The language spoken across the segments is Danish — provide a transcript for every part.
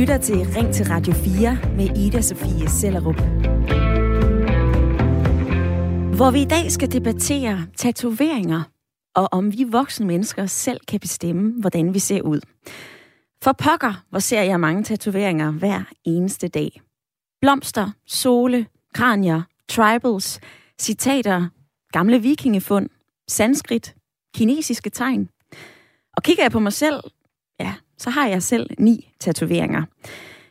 lytter til Ring til Radio 4 med Ida Sofie Sellerup. Hvor vi i dag skal debattere tatoveringer, og om vi voksne mennesker selv kan bestemme, hvordan vi ser ud. For pokker, hvor ser jeg mange tatoveringer hver eneste dag. Blomster, sole, kranier, tribals, citater, gamle vikingefund, sanskrit, kinesiske tegn. Og kigger jeg på mig selv, ja, så har jeg selv ni tatoveringer.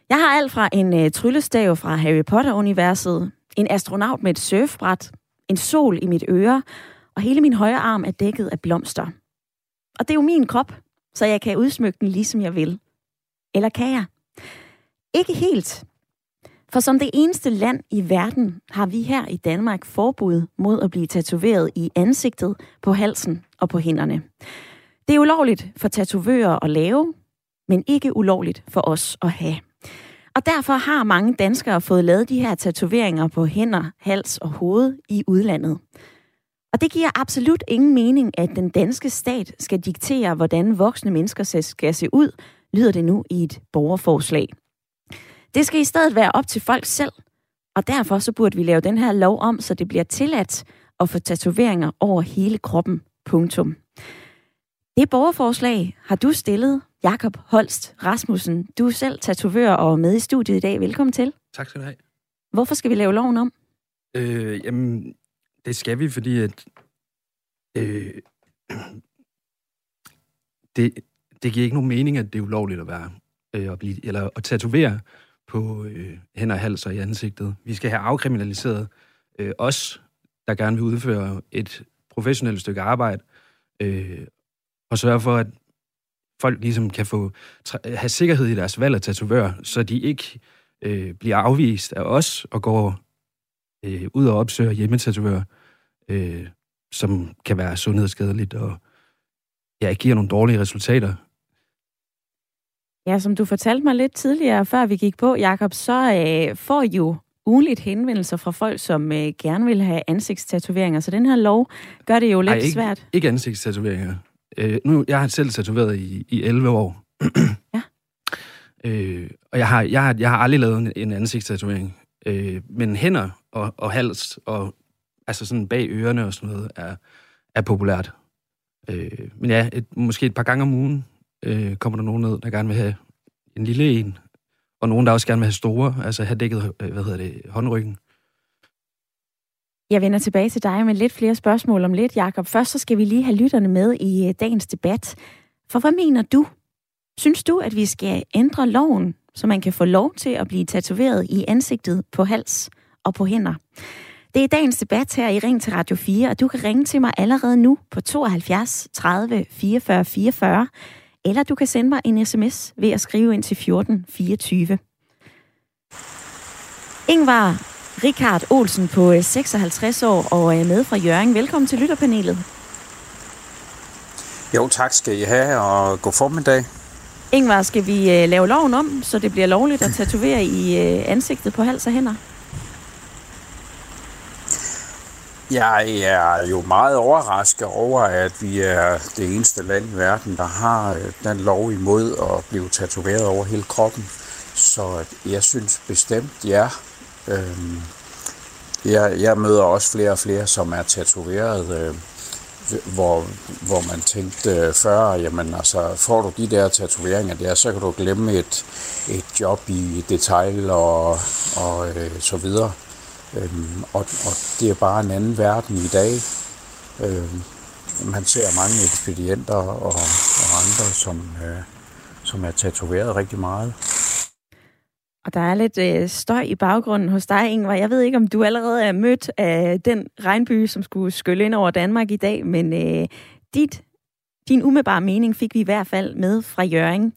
Jeg har alt fra en øh, tryllestav fra Harry Potter-universet, en astronaut med et surfbræt, en sol i mit øre, og hele min højre arm er dækket af blomster. Og det er jo min krop, så jeg kan udsmykke den lige som jeg vil. Eller kan jeg? Ikke helt. For som det eneste land i verden har vi her i Danmark forbud mod at blive tatoveret i ansigtet, på halsen og på hænderne. Det er ulovligt for tatovører at lave, men ikke ulovligt for os at have. Og derfor har mange danskere fået lavet de her tatoveringer på hænder, hals og hoved i udlandet. Og det giver absolut ingen mening, at den danske stat skal diktere, hvordan voksne mennesker skal se ud, lyder det nu i et borgerforslag. Det skal i stedet være op til folk selv, og derfor så burde vi lave den her lov om, så det bliver tilladt at få tatoveringer over hele kroppen. Punktum. Det borgerforslag har du stillet, Jakob Holst Rasmussen. Du er selv tatovør og med i studiet i dag. Velkommen til. Tak skal du have. Hvorfor skal vi lave loven om? Øh, jamen, det skal vi, fordi at, øh, det, det giver ikke nogen mening, at det er ulovligt at være øh, at blive, eller at tatovere på øh, hænder og hals og i ansigtet. Vi skal have afkriminaliseret øh, os, der gerne vil udføre et professionelt stykke arbejde, øh, og sørge for, at folk ligesom kan få have sikkerhed i deres valg af tatovør, så de ikke øh, bliver afvist af os og går øh, ud og opsøger hjemmetatovør, øh, som kan være sundhedsskadeligt og ja, giver nogle dårlige resultater. Ja, som du fortalte mig lidt tidligere, før vi gik på, Jakob, så øh, får I jo ugenligt henvendelser fra folk, som øh, gerne vil have ansigtstatoveringer. Så den her lov gør det jo lidt Ej, ikke, svært. ikke ansigtstatoveringer. Øh, nu, jeg har selv tatoveret i, i 11 år. ja. Øh, og jeg har, jeg, har, jeg har aldrig lavet en, en ansigtstatovering. Øh, men hænder og, og hals og altså sådan bag ørerne og sådan noget er, er populært. Øh, men ja, et, måske et par gange om ugen øh, kommer der nogen ned, der gerne vil have en lille en, og nogen, der også gerne vil have store, altså have dækket, øh, hvad hedder det, håndryggen. Jeg vender tilbage til dig med lidt flere spørgsmål om lidt, Jakob. Først så skal vi lige have lytterne med i øh, dagens debat. For hvad mener du? Synes du, at vi skal ændre loven, så man kan få lov til at blive tatoveret i ansigtet, på hals og på hænder? Det er dagens debat her i Ring til Radio 4, og du kan ringe til mig allerede nu på 72 30 44 44, eller du kan sende mig en sms ved at skrive ind til 14 24. Ingvar Richard Olsen på 56 øh, år og er med fra Jørgen. Velkommen til lytterpanelet. Jo, tak skal I have, og god formiddag. Ingvar, skal vi øh, lave loven om, så det bliver lovligt at tatovere i øh, ansigtet på hals og hænder? Jeg er jo meget overrasket over, at vi er det eneste land i verden, der har den lov imod at blive tatoveret over hele kroppen. Så jeg synes bestemt, ja, Øhm, jeg, jeg møder også flere og flere, som er tatoveret, øh, hvor, hvor man tænkte øh, før, jamen altså, får du de der tatoveringer der, så kan du glemme et, et job i detail og, og øh, så videre. Øhm, og, og det er bare en anden verden i dag. Øhm, man ser mange ekspedienter og, og andre, som, øh, som er tatoveret rigtig meget. Og der er lidt øh, støj i baggrunden hos dig, Ingvar. Jeg ved ikke, om du allerede er mødt af den regnby, som skulle skylle ind over Danmark i dag, men øh, dit, din umiddelbare mening fik vi i hvert fald med fra Jørgen.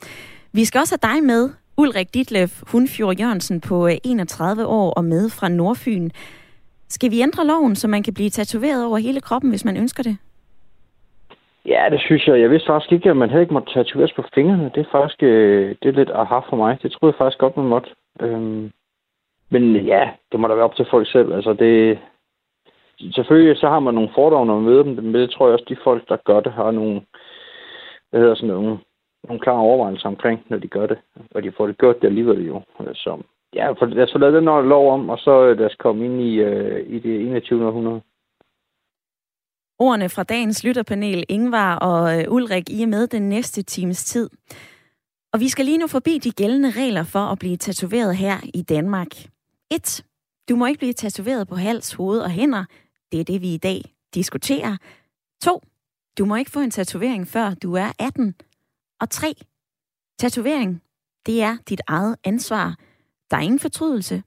Vi skal også have dig med, Ulrik Ditlef Hundfjord Jørgensen på øh, 31 år og med fra Nordfyn. Skal vi ændre loven, så man kan blive tatoveret over hele kroppen, hvis man ønsker det? Ja, det synes jeg. Jeg vidste faktisk ikke, at man heller ikke måtte tatoveres på fingrene. Det er faktisk øh, det er lidt aha for mig. Det troede jeg faktisk godt, man måtte. Øhm, men ja, det må da være op til folk selv. Altså det, selvfølgelig så har man nogle fordomme, når man møder dem, men det tror jeg også, de folk, der gør det, har nogle, hvad hedder sådan nogle, nogle klare overvejelser omkring, når de gør det. Og de får det gjort det alligevel jo. Så ja, for, lad os få lavet den lov om, og så øh, lad os komme ind i, øh, i det 21. århundrede. Ordene fra dagens lytterpanel, Ingvar og øh, Ulrik, I er med den næste times tid. Og vi skal lige nu forbi de gældende regler for at blive tatoveret her i Danmark. 1. Du må ikke blive tatoveret på hals, hoved og hænder. Det er det, vi i dag diskuterer. 2. Du må ikke få en tatovering, før du er 18. Og 3. Tatovering, det er dit eget ansvar. Der er ingen fortrydelse.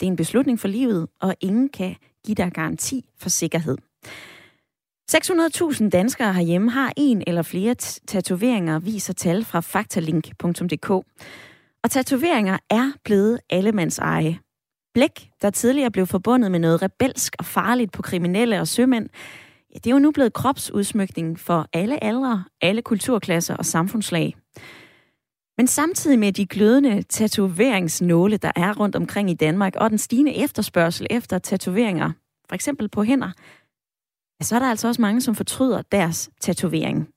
Det er en beslutning for livet, og ingen kan give dig garanti for sikkerhed. 600.000 danskere herhjemme har en eller flere tatoveringer, viser tal fra faktalink.dk. Og tatoveringer er blevet allemands eje. Blæk, der tidligere blev forbundet med noget rebelsk og farligt på kriminelle og sømænd, ja, det er jo nu blevet kropsudsmykning for alle aldre, alle kulturklasser og samfundslag. Men samtidig med de glødende tatoveringsnåle, der er rundt omkring i Danmark, og den stigende efterspørgsel efter tatoveringer, for eksempel på hænder, så er der altså også mange, som fortryder deres tatovering.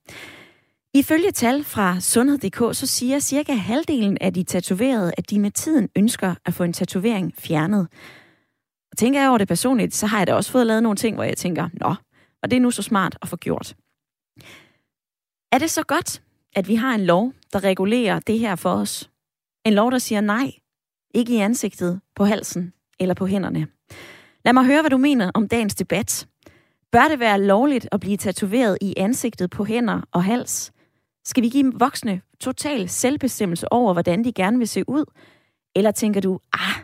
Ifølge tal fra Sundhed.dk, så siger cirka halvdelen af de tatoverede, at de med tiden ønsker at få en tatovering fjernet. Og tænker jeg over det personligt, så har jeg da også fået lavet nogle ting, hvor jeg tænker, nå, og det er nu så smart at få gjort. Er det så godt, at vi har en lov, der regulerer det her for os? En lov, der siger nej, ikke i ansigtet, på halsen eller på hænderne. Lad mig høre, hvad du mener om dagens debat. Bør det være lovligt at blive tatoveret i ansigtet, på hænder og hals? Skal vi give voksne total selvbestemmelse over, hvordan de gerne vil se ud? Eller tænker du, ah,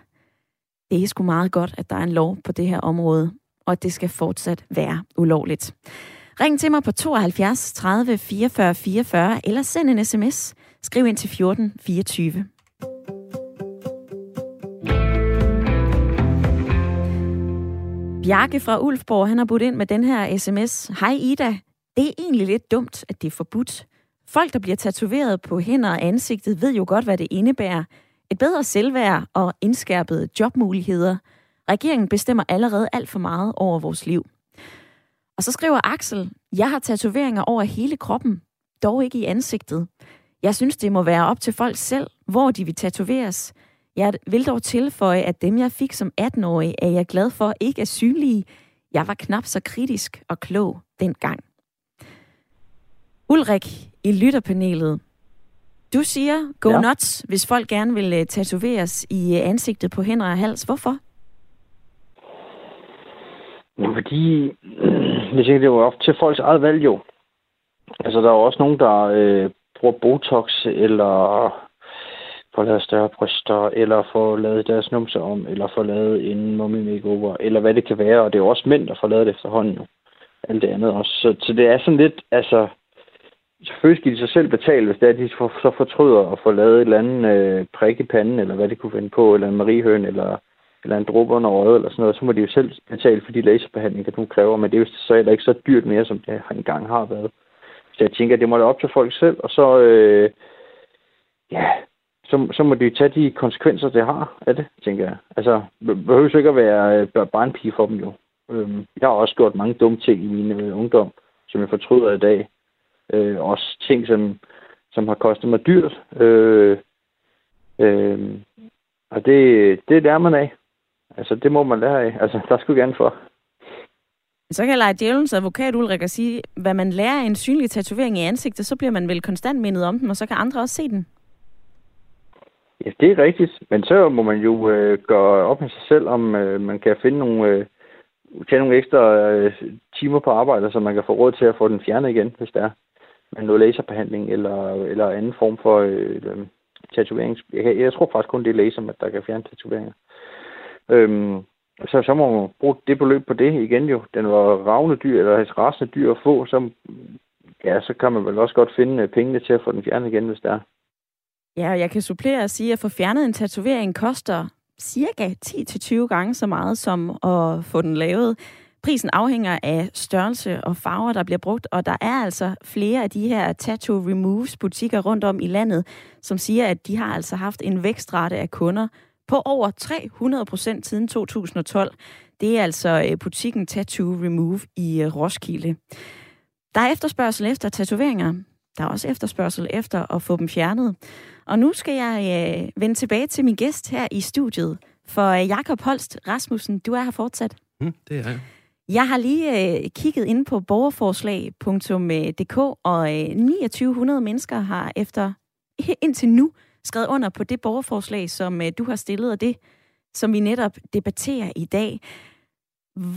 det er sgu meget godt, at der er en lov på det her område, og at det skal fortsat være ulovligt. Ring til mig på 72 30 44 44, eller send en sms. Skriv ind til 14 24. Bjarke fra Ulfborg, han har budt ind med den her sms. Hej Ida, det er egentlig lidt dumt, at det er forbudt. Folk, der bliver tatoveret på hænder og ansigtet, ved jo godt, hvad det indebærer. Et bedre selvværd og indskærpede jobmuligheder. Regeringen bestemmer allerede alt for meget over vores liv. Og så skriver Axel, jeg har tatoveringer over hele kroppen, dog ikke i ansigtet. Jeg synes, det må være op til folk selv, hvor de vil tatoveres. Jeg vil dog tilføje, at dem, jeg fik som 18-årig, er jeg glad for ikke er synlige. Jeg var knap så kritisk og klog dengang. Ulrik i lytterpanelet. Du siger, go ja. nuts, hvis folk gerne vil uh, tatoveres i uh, ansigtet på hænder og hals. Hvorfor? Ja, fordi, jeg tænker, det var op til folks eget valg jo. Altså, der er jo også nogen, der øh, bruger Botox, eller får lavet større bryster, eller får lavet deres numse om, eller får lavet en mummy makeover, eller hvad det kan være. Og det er jo også mænd, der får lavet det efterhånden jo. Alt det andet også. Så, så det er sådan lidt, altså... Selvfølgelig skal de sig selv betale, hvis det er, at de så fortryder at få lavet et eller andet øh, prik i panden, eller hvad de kunne finde på, eller en mariehøn, eller, eller en dråbe under øjet, eller sådan noget. Så må de jo selv betale for de laserbehandlinger, du kræver. Men det er jo så heller ikke så dyrt mere, som det engang har været. Så jeg tænker, at det må da op til folk selv, og så... Øh, ja, så, så må de tage de konsekvenser, det har af det, tænker jeg. Altså, det behøver ikke at være øh, barnpige for dem jo. Øhm, jeg har også gjort mange dumme ting i min øh, ungdom, som jeg fortryder i dag. Øh, også ting, som, som har kostet mig dyrt. Øh, øh, og det, det lærer man af. Altså, det må man lære af. Altså, der skulle gerne for. Så kan jeg lege djævelens advokat, Ulrik, og sige, hvad man lærer af en synlig tatovering i ansigtet, så bliver man vel konstant mindet om den, og så kan andre også se den. Ja, det er rigtigt. Men så må man jo øh, gøre op med sig selv, om øh, man kan finde nogle, øh, tage nogle ekstra øh, timer på arbejde, så man kan få råd til at få den fjernet igen, hvis der er med noget laserbehandling eller, eller anden form for øh, øh, tatovering. Jeg, jeg tror faktisk kun, det er laser, der kan fjerne tatoveringer. Øhm, så, så må man bruge det beløb på det igen jo. Den var ravne dyr, eller rasende dyr at få, så, ja, så kan man vel også godt finde øh, pengene til at få den fjernet igen, hvis der er. Ja, og jeg kan supplere og sige, at få fjernet en tatovering koster cirka 10-20 gange så meget som at få den lavet. Prisen afhænger af størrelse og farver, der bliver brugt, og der er altså flere af de her tattoo removes butikker rundt om i landet, som siger, at de har altså haft en vækstrate af kunder på over 300 procent siden 2012. Det er altså øh, butikken Tattoo Remove i øh, Roskilde. Der er efterspørgsel efter tatoveringer. Der er også efterspørgsel efter at få dem fjernet. Og nu skal jeg øh, vende tilbage til min gæst her i studiet. For øh, Jakob Holst Rasmussen, du er her fortsat. Mm, det er jeg. Jeg har lige øh, kigget ind på borgerforslag.dk, og øh, 2900 mennesker har efter indtil nu skrevet under på det borgerforslag, som øh, du har stillet, og det, som vi netop debatterer i dag.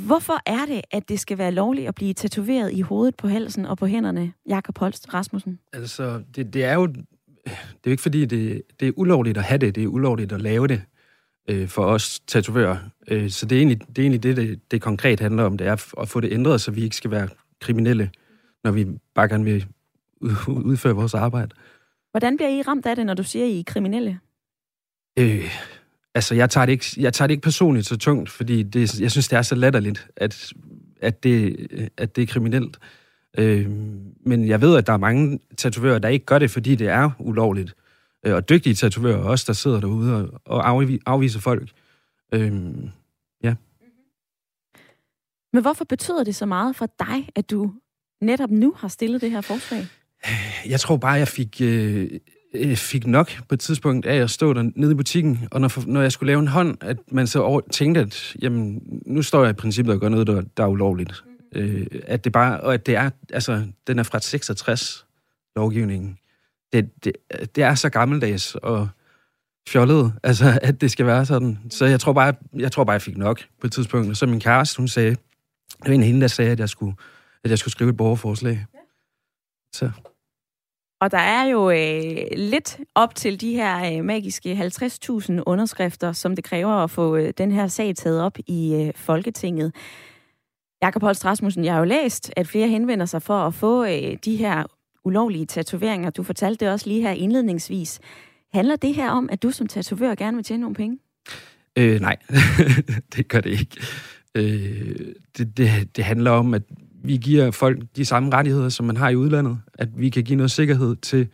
Hvorfor er det, at det skal være lovligt at blive tatoveret i hovedet, på halsen og på hænderne, Jakob Holst Rasmussen? Altså, det, det er jo... Det er jo ikke fordi, det, det er ulovligt at have det, det er ulovligt at lave det øh, for os tatovører. Øh, så det er, egentlig, det er egentlig det, det, det konkret handler om, det er at få det ændret, så vi ikke skal være kriminelle, når vi bare gerne vil udføre vores arbejde. Hvordan bliver I ramt af det, når du siger, I er kriminelle? Øh, altså, jeg tager, det ikke, jeg tager det ikke personligt så tungt, fordi det, jeg synes, det er så latterligt, at, at, det, at det er kriminelt. Øh, men jeg ved, at der er mange tatovører, der ikke gør det, fordi det er ulovligt. Øh, og dygtige tatovører også, der sidder derude og, og afviser folk. Øh, ja. Men hvorfor betyder det så meget for dig, at du netop nu har stillet det her forslag? Jeg tror bare, jeg fik, øh, fik nok på et tidspunkt af at stå der nede i butikken, og når, når jeg skulle lave en hånd, at man så over, tænkte, at jamen, nu står jeg i princippet og gør noget, der, der er ulovligt. Øh, at det bare, og at det er, altså, den er fra 66 lovgivningen. Det, det, det er så gammeldags og fjollet, altså, at det skal være sådan. Så jeg tror bare, jeg tror bare, jeg fik nok på et tidspunkt. Og så min kæreste, hun sagde, det var en af hende, der sagde, at jeg skulle, at jeg skulle skrive et borgerforslag. Så. Og der er jo øh, lidt op til de her øh, magiske 50.000 underskrifter, som det kræver at få øh, den her sag taget op i øh, Folketinget. Jakob Holst Rasmussen, jeg har jo læst, at flere henvender sig for at få øh, de her ulovlige tatoveringer. Du fortalte det også lige her indledningsvis. Handler det her om, at du som tatovør gerne vil tjene nogle penge? Øh, nej, det gør det ikke. Øh, det, det, det handler om, at vi giver folk de samme rettigheder, som man har i udlandet. At vi kan give noget sikkerhed til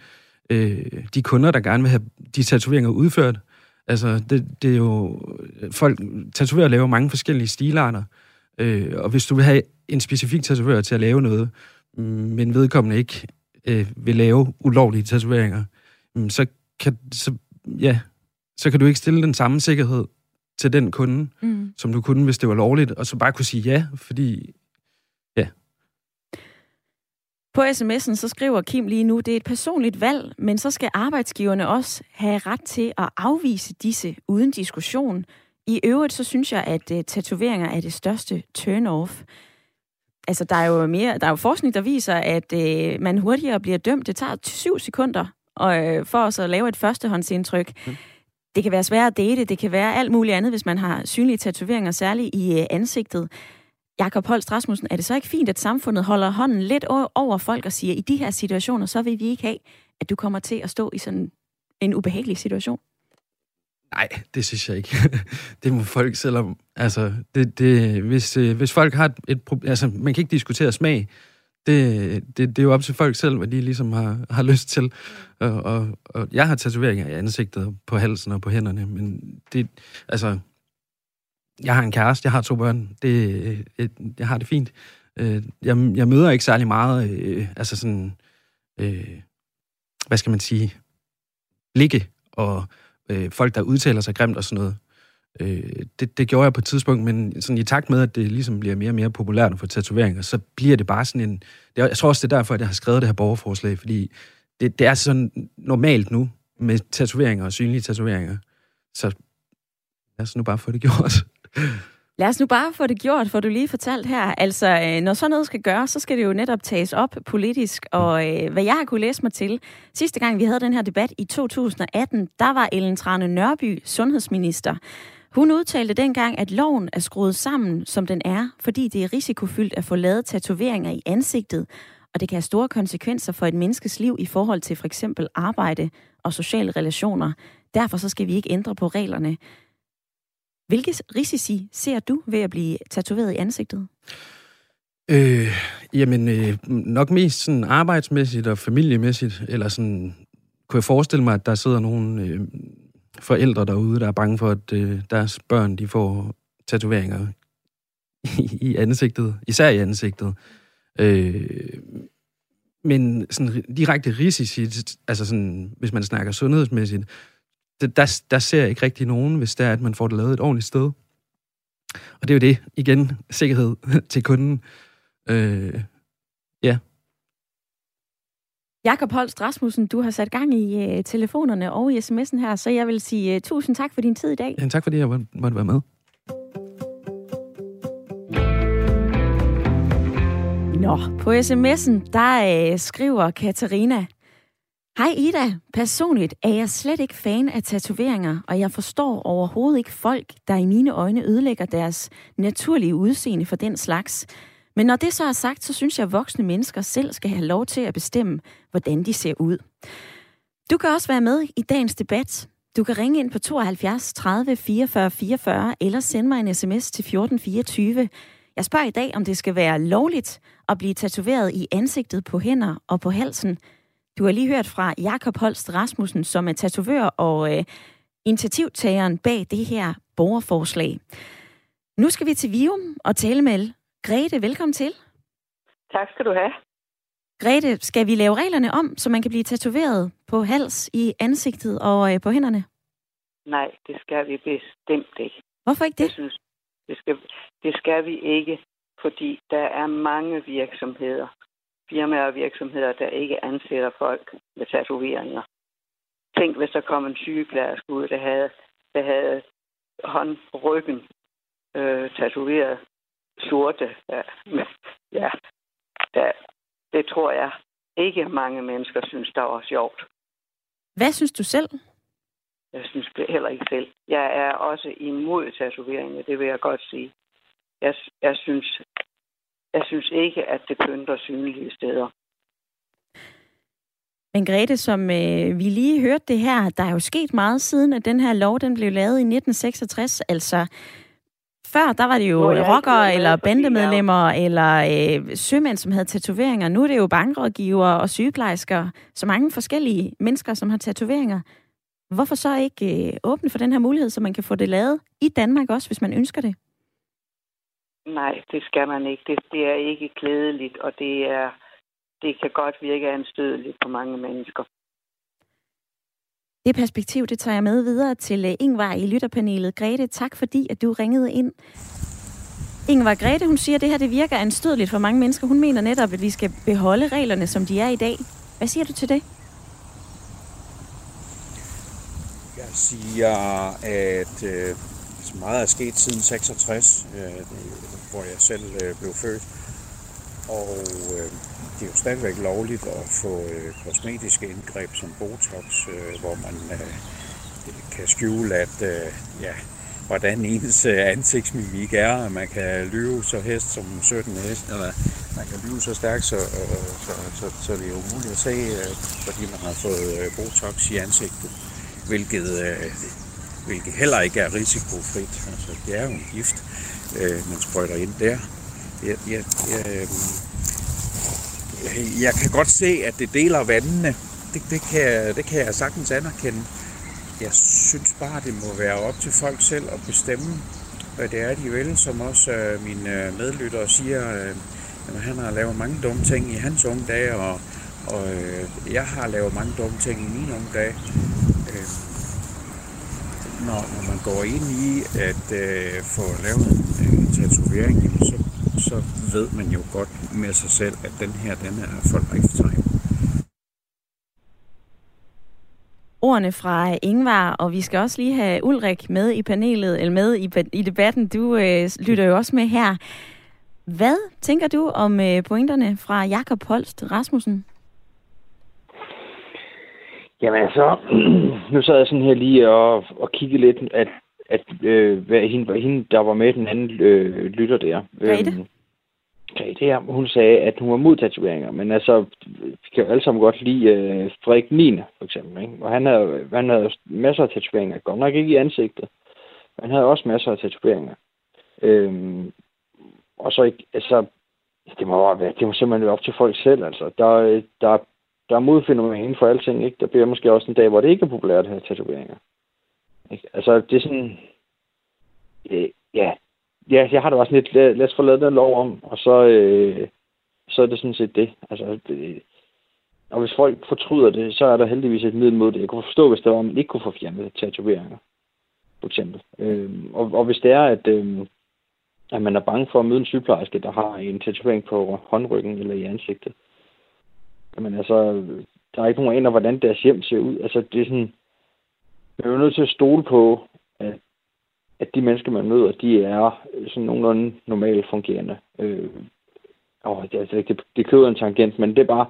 øh, de kunder, der gerne vil have de tatoveringer udført. Altså, det, det er jo... Folk, tatoverer laver mange forskellige stilarter. Øh, og hvis du vil have en specifik tatovør til at lave noget, mm, men vedkommende ikke øh, vil lave ulovlige tatoveringer, mm, så kan, så, ja, så kan du ikke stille den samme sikkerhed til den kunde, mm. som du kunne, hvis det var lovligt, og så bare kunne sige ja, fordi på sms'en så skriver Kim lige nu, det er et personligt valg, men så skal arbejdsgiverne også have ret til at afvise disse uden diskussion. I øvrigt så synes jeg, at uh, tatoveringer er det største turn-off. Altså, der er jo mere, der er jo forskning, der viser, at uh, man hurtigere bliver dømt. Det tager syv sekunder og, uh, for os at lave et førstehåndsindtryk. Mm. Det kan være svært at date, det kan være alt muligt andet, hvis man har synlige tatoveringer, særligt i uh, ansigtet. Jakob Holst Rasmussen, er det så ikke fint, at samfundet holder hånden lidt over folk og siger, i de her situationer, så vil vi ikke have, at du kommer til at stå i sådan en ubehagelig situation? Nej, det synes jeg ikke. det må folk selvom... Altså, det, det, hvis, øh, hvis folk har et, problem... Altså, man kan ikke diskutere smag. Det, det, det er jo op til folk selv, hvad de ligesom har, har lyst til. Og, og, og jeg har tatoveringer i ansigtet, på halsen og på hænderne, men det... Altså, jeg har en kæreste, jeg har to børn. Det, øh, jeg, jeg har det fint. Øh, jeg, jeg møder ikke særlig meget, øh, altså sådan, øh, hvad skal man sige, Ligge og øh, folk, der udtaler sig grimt og sådan noget. Øh, det, det gjorde jeg på et tidspunkt, men sådan i takt med, at det ligesom bliver mere og mere populært at få tatoveringer, så bliver det bare sådan en... Det, jeg tror også, det er derfor, at jeg har skrevet det her borgerforslag, fordi det, det er altså sådan normalt nu med tatoveringer og synlige tatoveringer. Så lad os nu bare få det gjort. Lad os nu bare få det gjort, for du lige fortalt her. Altså, øh, når sådan noget skal gøres, så skal det jo netop tages op politisk. Og øh, hvad jeg har kunne læse mig til, sidste gang vi havde den her debat i 2018, der var Ellen Trane Nørby sundhedsminister. Hun udtalte dengang, at loven er skruet sammen, som den er, fordi det er risikofyldt at få lavet tatoveringer i ansigtet, og det kan have store konsekvenser for et menneskes liv i forhold til for eksempel arbejde og sociale relationer. Derfor så skal vi ikke ændre på reglerne. Hvilke risici ser du ved at blive tatoveret i ansigtet? Øh, jamen, øh, nok mest sådan arbejdsmæssigt og familiemæssigt, eller sådan, kunne jeg forestille mig, at der sidder nogle øh, forældre derude, der er bange for, at øh, deres børn, de får tatoveringer i, i ansigtet, især i ansigtet. Øh, men sådan direkte risici, altså sådan, hvis man snakker sundhedsmæssigt, der, der ser jeg ikke rigtig nogen, hvis det er, at man får det lavet et ordentligt sted. Og det er jo det, igen, sikkerhed til kunden. Øh, ja. Jakob Holst Rasmussen, du har sat gang i uh, telefonerne og i sms'en her, så jeg vil sige uh, tusind tak for din tid i dag. Ja, tak fordi jeg måtte være med. Nå, på sms'en, der uh, skriver Katarina, Hej Ida, personligt er jeg slet ikke fan af tatoveringer, og jeg forstår overhovedet ikke folk, der i mine øjne ødelægger deres naturlige udseende for den slags. Men når det så er sagt, så synes jeg, at voksne mennesker selv skal have lov til at bestemme, hvordan de ser ud. Du kan også være med i dagens debat. Du kan ringe ind på 72 30 44 44 eller sende mig en sms til 1424. Jeg spørger i dag, om det skal være lovligt at blive tatoveret i ansigtet, på hænder og på halsen. Du har lige hørt fra Jakob Holst Rasmussen, som er tatovør og øh, initiativtageren bag det her borgerforslag. Nu skal vi til Vium og tale med Grete. Velkommen til. Tak skal du have. Grete, skal vi lave reglerne om, så man kan blive tatoveret på hals, i ansigtet og øh, på hænderne? Nej, det skal vi bestemt ikke. Hvorfor ikke det? Jeg synes, det skal, det skal vi ikke, fordi der er mange virksomheder, firmaer og virksomheder, der ikke ansætter folk med tatoveringer. Tænk, hvis der kom en sygeplejerske ud, der havde, der havde håndryggen øh, tatoveret sorte. Ja, ja der, det tror jeg ikke mange mennesker synes, der var sjovt. Hvad synes du selv? Jeg synes det heller ikke selv. Jeg er også imod tatoveringer, det vil jeg godt sige. Jeg, jeg, synes, jeg synes ikke, at det pynter synlige steder. Men Grete, som øh, vi lige hørte det her, der er jo sket meget siden, at den her lov den blev lavet i 1966. Altså, før der var det jo rockere eller bandemedlemmer eller øh, sømænd, som havde tatoveringer. Nu er det jo bankrådgiver og sygeplejersker, så mange forskellige mennesker, som har tatoveringer. Hvorfor så ikke øh, åbne for den her mulighed, så man kan få det lavet i Danmark også, hvis man ønsker det? Nej, det skal man ikke. Det, det er ikke klædeligt, og det er det kan godt virke anstødeligt på mange mennesker. Det perspektiv, det tager jeg med videre til øh, Ingvar i lytterpanelet. Grete, tak fordi, at du ringede ind. Ingvar Grete, hun siger, at det her det virker anstødeligt for mange mennesker. Hun mener netop, at vi skal beholde reglerne, som de er i dag. Hvad siger du til det? Jeg siger, at øh, meget er sket siden 66, øh, hvor jeg selv øh, blev født. Og øh, det er jo stadigvæk lovligt at få øh, kosmetiske indgreb som Botox, øh, hvor man øh, kan skjule, at øh, ja, hvordan ens øh, ansigtsmimik er, at man kan lyve så hest som 17 hest, eller man kan lyve så stærkt, så, øh, så, så, så det er umuligt at se, øh, fordi man har fået øh, Botox i ansigtet, hvilket, øh, hvilket heller ikke er risikofrit. Altså, det er jo en gift, øh, man sprøjter ind der. Jeg, jeg, jeg, øh, jeg kan godt se, at det deler vandene. Det, det, kan, det kan jeg sagtens anerkende. Jeg synes bare, det må være op til folk selv at bestemme, hvad det er, de vil. Som også øh, mine øh, medlyttere siger, øh, at han har lavet mange dumme ting i hans unge dage, og, og øh, jeg har lavet mange dumme ting i mine unge dage. Øh, når, når man går ind i at øh, få lavet en øh, tatovering, så så ved man jo godt med sig selv, at den her, den er for lifetime. Ordene fra Ingvar, og vi skal også lige have Ulrik med i panelet, eller med i, i debatten. Du øh, lytter jo også med her. Hvad tænker du om øh, pointerne fra Jakob Holst Rasmussen? Jamen altså, nu sad jeg sådan her lige og, og kiggede lidt, at at øh, hvad, hende, hende, der var med den anden øh, lytter der. Grete? Øhm, Grete, ja, hun sagde, at hun var mod tatoveringer, men altså, vi kan jo alle sammen godt lide øh, Frederik 9. for eksempel, ikke? og han havde, han havde masser af tatoveringer, godt nok ikke i ansigtet, men han havde også masser af tatoveringer. Øhm, og så ikke, altså, det må, være, det må simpelthen være op til folk selv, altså. Der, der, der er modfænomen inden for alting, ikke? Der bliver måske også en dag, hvor det ikke er populært at have tatoveringer. Ikke? Altså, det er sådan... Øh, ja, ja, jeg har det også lidt, lad, lad os få lavet den lov om, og så, øh, så er det sådan set det. Altså, det, og hvis folk fortryder det, så er der heldigvis et middel mod det. Jeg kunne forstå, hvis der var, at man ikke kunne få fjernet tatoveringer, for eksempel. Øh, og, og hvis det er, at, øh, at man er bange for at møde en sygeplejerske, der har en tatovering på håndryggen eller i ansigtet, jamen altså, der er ikke nogen aner, hvordan deres hjem ser ud. Altså, det er sådan, man er jo nødt til at stole på, at, at de mennesker, man møder, de er sådan nogenlunde normalt fungerende. Øh, åh, det, altså, det, det køder en tangent, men det er bare,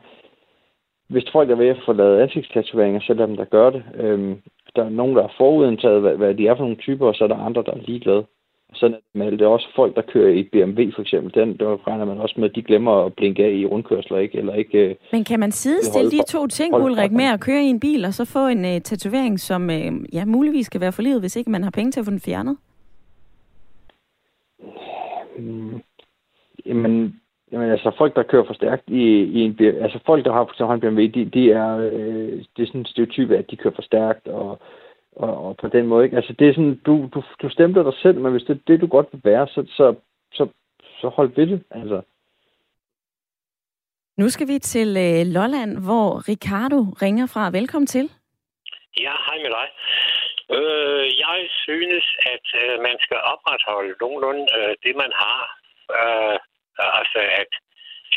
hvis folk er ved at få lavet ansigtstatoveringer, så er dem, der gør det. Øh, der er nogen, der er forudindtaget, hvad, hvad de er for nogle typer, og så er der andre, der er ligeglade. Sådan er det med det er også folk, der kører i BMW for eksempel. Den, der regner man også med, at de glemmer at blinke af i rundkørsler, ikke? Eller ikke øh, Men kan man sidestille de to ting, Ulrik, med at køre i en bil, og så få en uh, tatovering, som uh, ja, muligvis skal være for livet, hvis ikke man har penge til at få den fjernet? Mm, jamen, jamen, altså folk, der kører for stærkt i, i en bil, altså folk, der har for eksempel en BMW, de, de er, øh, det er sådan en stereotype, at de kører for stærkt, og og, og på den måde. Ikke? Altså, det er sådan, du, du, du stemte dig selv, men hvis det er det, du godt vil være, så, så, så, så hold ved det. Altså. Nu skal vi til øh, Lolland, hvor Ricardo ringer fra. Velkommen til. Ja, hej med dig. Øh, jeg synes, at øh, man skal opretholde nogenlunde øh, det, man har. Øh, altså, at,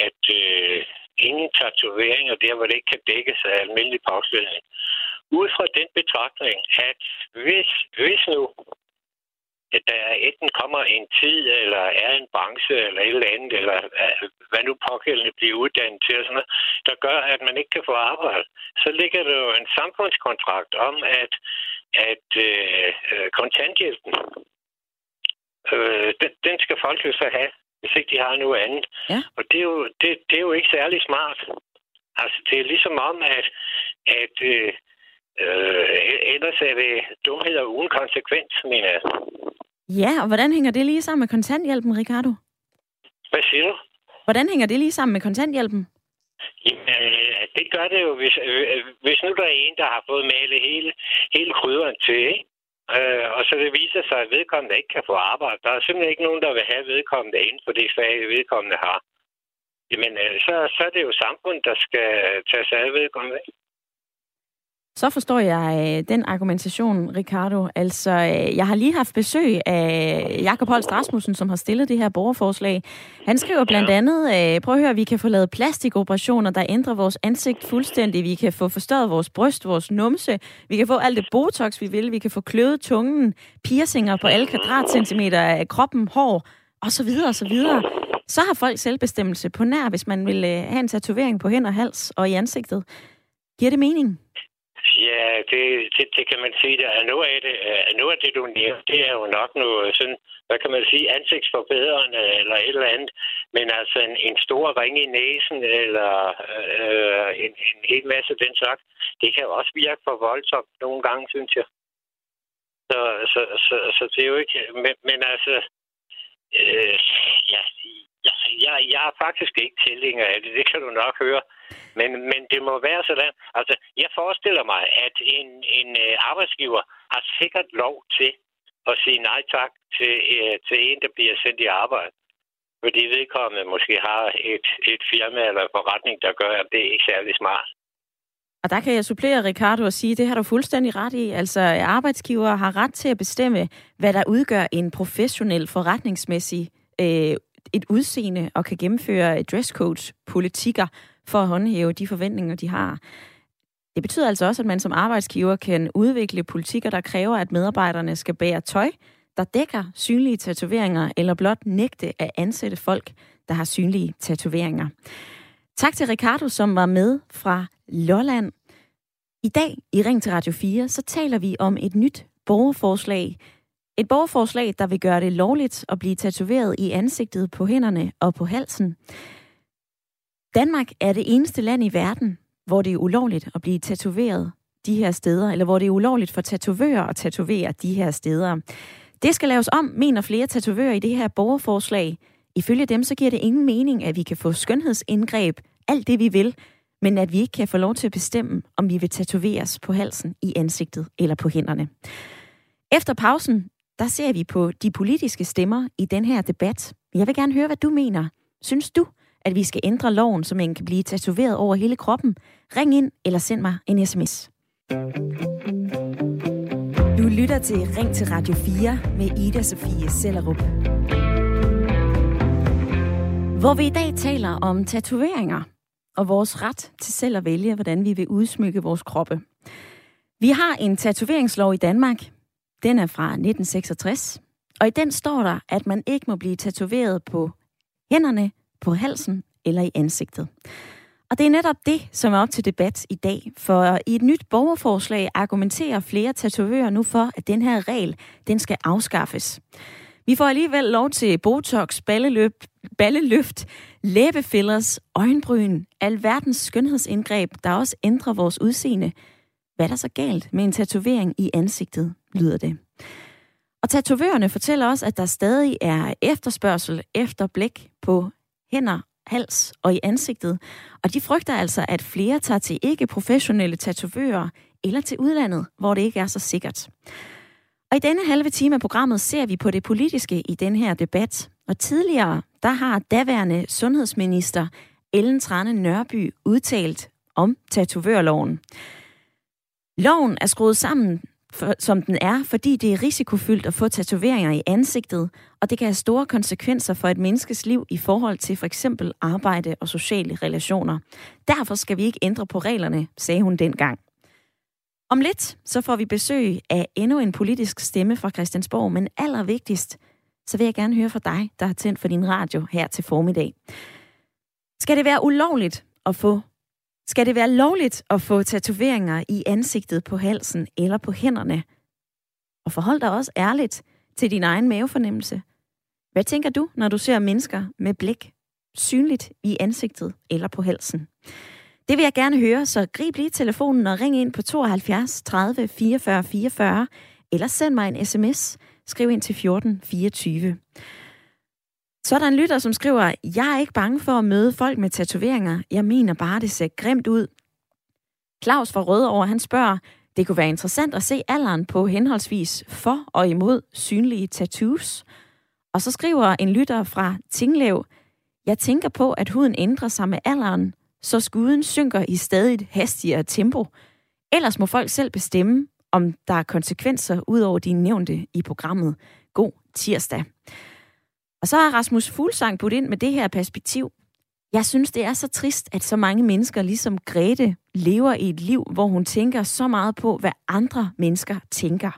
at øh, ingen tatoveringer der, hvor det ikke kan dækkes af almindelig påklædning ud fra den betragtning, at hvis, hvis nu at der enten kommer en tid, eller er en branche, eller et eller andet, eller øh, hvad nu pågældende bliver uddannet til, og sådan noget, der gør, at man ikke kan få arbejde, så ligger der jo en samfundskontrakt om, at, at øh, øh kontanthjælpen, øh, den, den skal folk jo så have, hvis ikke de har noget andet. Ja. Og det er, jo, det, det er jo ikke særlig smart. Altså, det er ligesom om, at, at øh, Øh, ellers er det dumheder uden konsekvens, mener jeg. Ja, og hvordan hænger det lige sammen med kontanthjælpen, Ricardo? Hvad siger du? Hvordan hænger det lige sammen med kontanthjælpen? Jamen, øh, det gør det jo, hvis, øh, hvis nu der er en, der har fået malet hele, hele krydderen til, ikke? Øh, og så det viser sig, at vedkommende ikke kan få arbejde. Der er simpelthen ikke nogen, der vil have vedkommende inden for det fag, vedkommende har. Jamen, øh, så, så er det jo samfundet, der skal tage sig af vedkommende. Ikke? Så forstår jeg øh, den argumentation, Ricardo. Altså, øh, jeg har lige haft besøg af Jakob Holst Rasmussen, som har stillet det her borgerforslag. Han skriver blandt andet, øh, prøv at høre, vi kan få lavet plastikoperationer, der ændrer vores ansigt fuldstændig. Vi kan få forstørret vores bryst, vores numse. Vi kan få alt det botox, vi vil. Vi kan få kløvet tungen, piercinger på alle kvadratcentimeter af kroppen, hår, og så videre, og så videre. Så har folk selvbestemmelse på nær, hvis man vil have en tatovering på hænder, hals og i ansigtet. Giver det mening? Ja, det, det, det kan man sige. Der er noget af det, øh, noget af det du nævner, det er jo nok noget sådan, hvad kan man sige, ansigtsforbedrende eller et eller andet. Men altså en, en stor ring i næsen eller øh, en, en hel masse den slags, det kan jo også virke for voldsomt nogle gange, synes jeg. Så, så, så, så det er jo ikke... Men, men altså, øh, ja, jeg, jeg, jeg er faktisk ikke tilhænger af det, det kan du nok høre. Men, men det må være sådan. Altså, jeg forestiller mig, at en, en øh, arbejdsgiver har sikkert lov til at sige nej tak til, uh, til en, der bliver sendt i arbejde. Fordi vedkommende måske har et, et firma eller forretning, der gør, at det er ikke særlig smart. Og der kan jeg supplere, Ricardo, og sige, det har du fuldstændig ret i. Altså, arbejdsgiver har ret til at bestemme, hvad der udgør en professionel forretningsmæssig øh, et udseende og kan gennemføre dresscodes politikker for at håndhæve de forventninger, de har. Det betyder altså også, at man som arbejdsgiver kan udvikle politikker, der kræver, at medarbejderne skal bære tøj, der dækker synlige tatoveringer, eller blot nægte at ansætte folk, der har synlige tatoveringer. Tak til Ricardo, som var med fra Lolland. I dag i Ring til Radio 4, så taler vi om et nyt borgerforslag. Et borgerforslag, der vil gøre det lovligt at blive tatoveret i ansigtet, på hænderne og på halsen. Danmark er det eneste land i verden, hvor det er ulovligt at blive tatoveret de her steder, eller hvor det er ulovligt for tatovører at tatovere de her steder. Det skal laves om, mener flere tatovører i det her borgerforslag. Ifølge dem så giver det ingen mening, at vi kan få skønhedsindgreb, alt det vi vil, men at vi ikke kan få lov til at bestemme, om vi vil tatoveres på halsen, i ansigtet eller på hænderne. Efter pausen, der ser vi på de politiske stemmer i den her debat. Jeg vil gerne høre, hvad du mener. Synes du, at vi skal ændre loven, så man kan blive tatoveret over hele kroppen? Ring ind eller send mig en sms. Du lytter til Ring til Radio 4 med Ida Sofie Sellerup. Hvor vi i dag taler om tatoveringer og vores ret til selv at vælge, hvordan vi vil udsmykke vores kroppe. Vi har en tatoveringslov i Danmark. Den er fra 1966. Og i den står der, at man ikke må blive tatoveret på hænderne, på halsen eller i ansigtet. Og det er netop det, som er op til debat i dag. For i et nyt borgerforslag argumenterer flere tatovører nu for, at den her regel, den skal afskaffes. Vi får alligevel lov til Botox, balleløb, balleløft, læbefillers, øjenbryn, alverdens skønhedsindgreb, der også ændrer vores udseende. Hvad er der så galt med en tatovering i ansigtet, lyder det. Og tatovørerne fortæller også, at der stadig er efterspørgsel efter blæk på hænder, hals og i ansigtet. Og de frygter altså, at flere tager til ikke-professionelle tatovører eller til udlandet, hvor det ikke er så sikkert. Og i denne halve time af programmet ser vi på det politiske i den her debat. Og tidligere, der har daværende sundhedsminister Ellen Trane Nørby udtalt om tatovørloven. Loven er skruet sammen, for, som den er, fordi det er risikofyldt at få tatoveringer i ansigtet, og det kan have store konsekvenser for et menneskes liv i forhold til for eksempel arbejde og sociale relationer. Derfor skal vi ikke ændre på reglerne, sagde hun dengang. Om lidt så får vi besøg af endnu en politisk stemme fra Christiansborg, men allervigtigst, så vil jeg gerne høre fra dig, der har tændt for din radio her til formiddag. Skal det være ulovligt at få skal det være lovligt at få tatoveringer i ansigtet, på halsen eller på hænderne? Og forhold dig også ærligt til din egen mavefornemmelse. Hvad tænker du, når du ser mennesker med blik synligt i ansigtet eller på halsen? Det vil jeg gerne høre, så grib lige telefonen og ring ind på 72 30 44 44, eller send mig en sms. Skriv ind til 14 24. Så er der en lytter, som skriver, jeg er ikke bange for at møde folk med tatoveringer. Jeg mener bare, det ser grimt ud. Claus fra Rødovre, han spørger, det kunne være interessant at se alderen på henholdsvis for og imod synlige tattoos. Og så skriver en lytter fra Tinglev, jeg tænker på, at huden ændrer sig med alderen, så skuden synker i stadig hastigere tempo. Ellers må folk selv bestemme, om der er konsekvenser ud over de nævnte i programmet. God tirsdag. Og så har Rasmus Fuglsang puttet ind med det her perspektiv. Jeg synes, det er så trist, at så mange mennesker, ligesom Grete, lever i et liv, hvor hun tænker så meget på, hvad andre mennesker tænker.